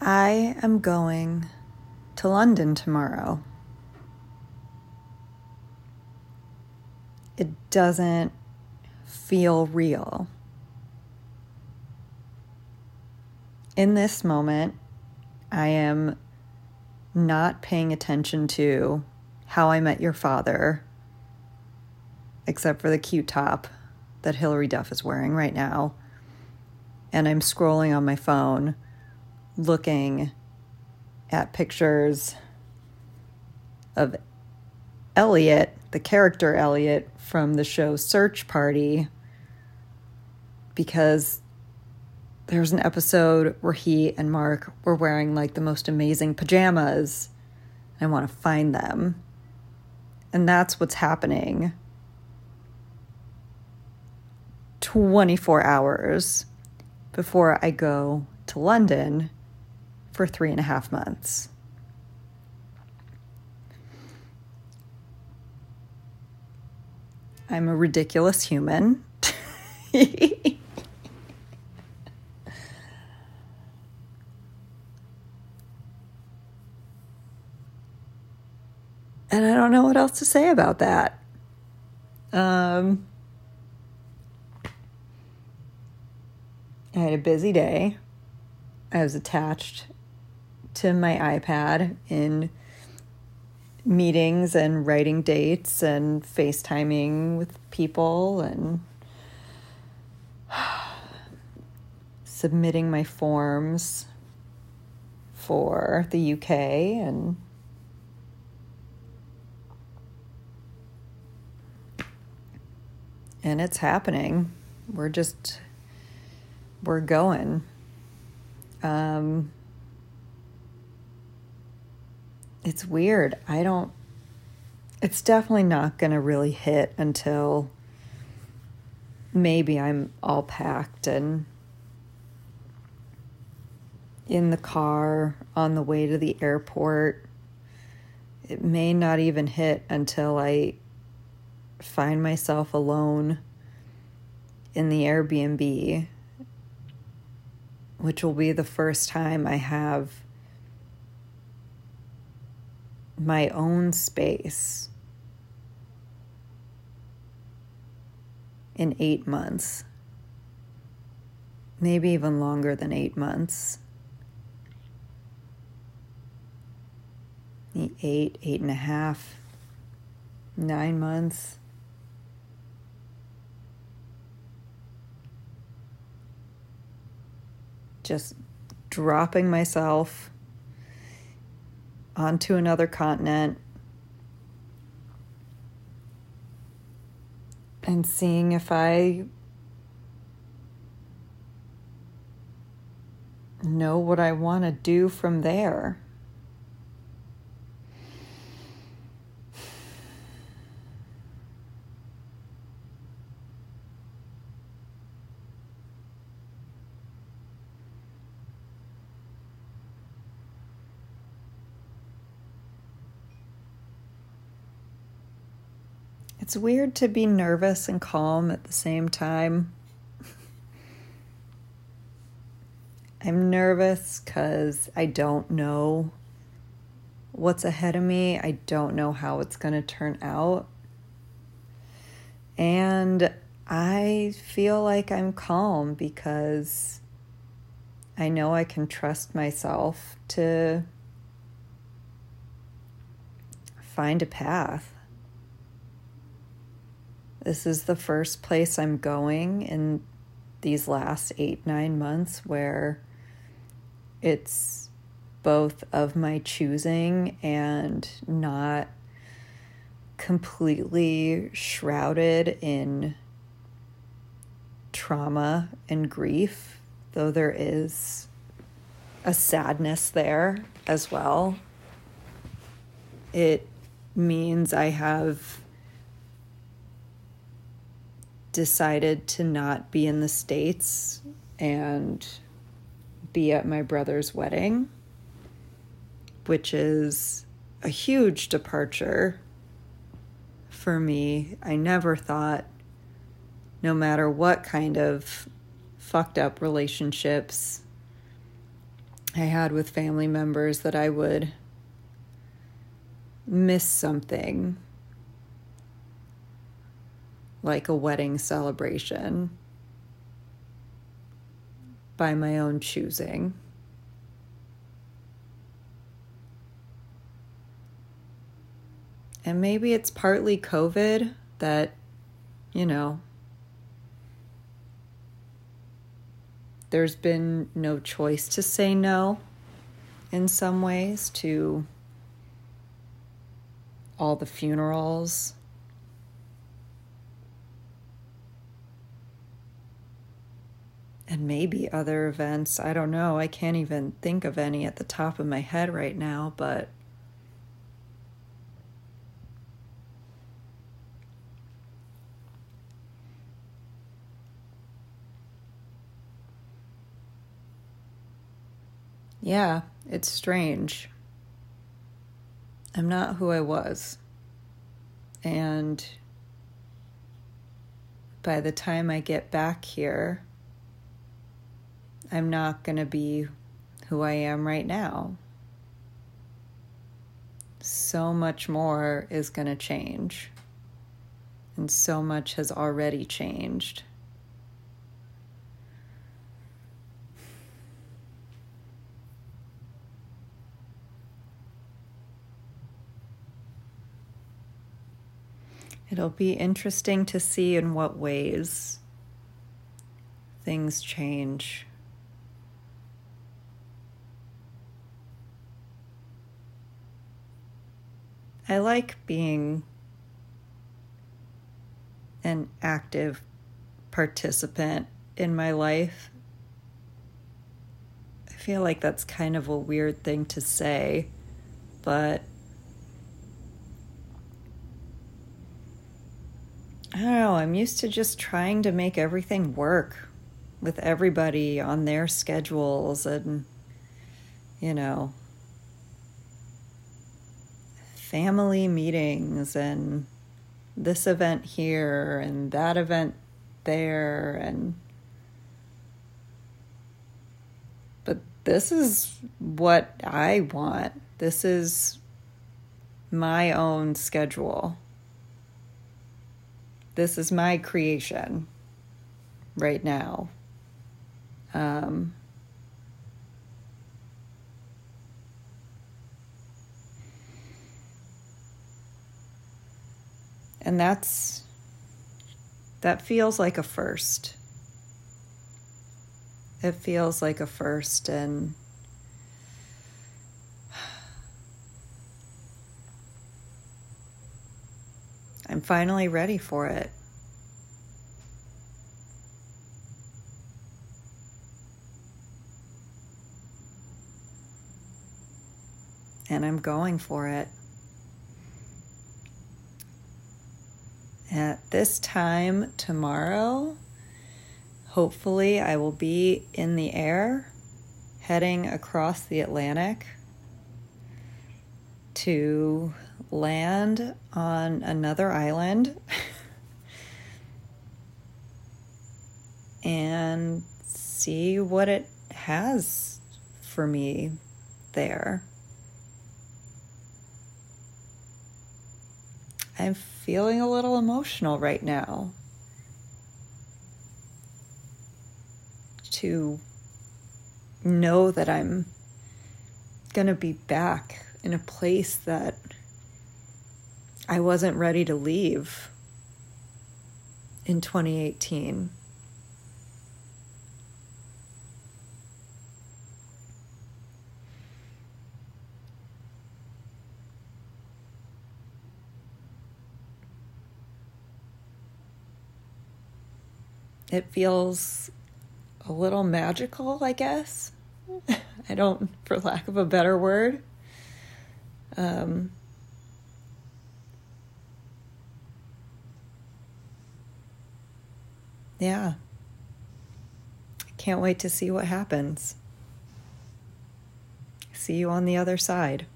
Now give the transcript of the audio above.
I am going to London tomorrow. It doesn't feel real. In this moment, I am not paying attention to how I met your father, except for the cute top that Hilary Duff is wearing right now. And I'm scrolling on my phone looking at pictures of Elliott, the character Elliott from the show Search Party, because there's an episode where he and Marc were wearing like the most amazing pajamas. I want to find them. And that's what's happening 24 hours before I go to London for three and a half months. I'm a ridiculous human. and I don't know what else to say about that. Um, I had a busy day. I was attached to my iPad in meetings and writing dates and FaceTiming with people and submitting my forms for the UK and and it's happening. We're just we're going. Um, it's weird. I don't, it's definitely not going to really hit until maybe I'm all packed and in the car on the way to the airport. It may not even hit until I find myself alone in the Airbnb, which will be the first time I have my own space in eight months, maybe even longer than eight months. Eight, eight and a half, nine months. Just dropping myself onto another continent and seeing if I know what I want to do from there. It's weird to be nervous and calm at the same time. I'm nervous because I don't know what's ahead of me. I don't know how it's going to turn out. And I feel like I'm calm because I know I can trust myself to find a path. This is the first place I'm going in these last eight, nine months where it's both of my choosing and not completely shrouded in trauma and grief, though there is a sadness there as well. It means I have decided to not be in the States and be at my brother's wedding, which is a huge departure for me. I never thought, no matter what kind of fucked up relationships I had with family members that I would miss something like a wedding celebration by my own choosing. And maybe it's partly COVID that, you know, there's been no choice to say no in some ways to all the funerals. And maybe other events. I don't know. I can't even think of any at the top of my head right now, but yeah, it's strange. I'm not who I was. And by the time I get back here, I'm not going to be who I am right now. So much more is going to change. And so much has already changed. It'll be interesting to see in what ways things change. I like being an active participant in my life. I feel like that's kind of a weird thing to say, but I don't know, I'm used to just trying to make everything work with everybody on their schedules and, you know, family meetings and this event here and that event there and but this is what I want. This is my own schedule. This is my creation right now. Um, and that's that feels like a first. It feels like a first, and I'm finally ready for it. And I'm going for it. At this time tomorrow, hopefully, I will be in the air heading across the Atlantic to land on another island and see what it has for me there. I'm feeling a little emotional right now. To know that I'm going to be back in a place that I wasn't ready to leave in 2018. It feels a little magical, I guess. I don't, for lack of a better word. Um, yeah. Can't wait to see what happens. See you on the other side.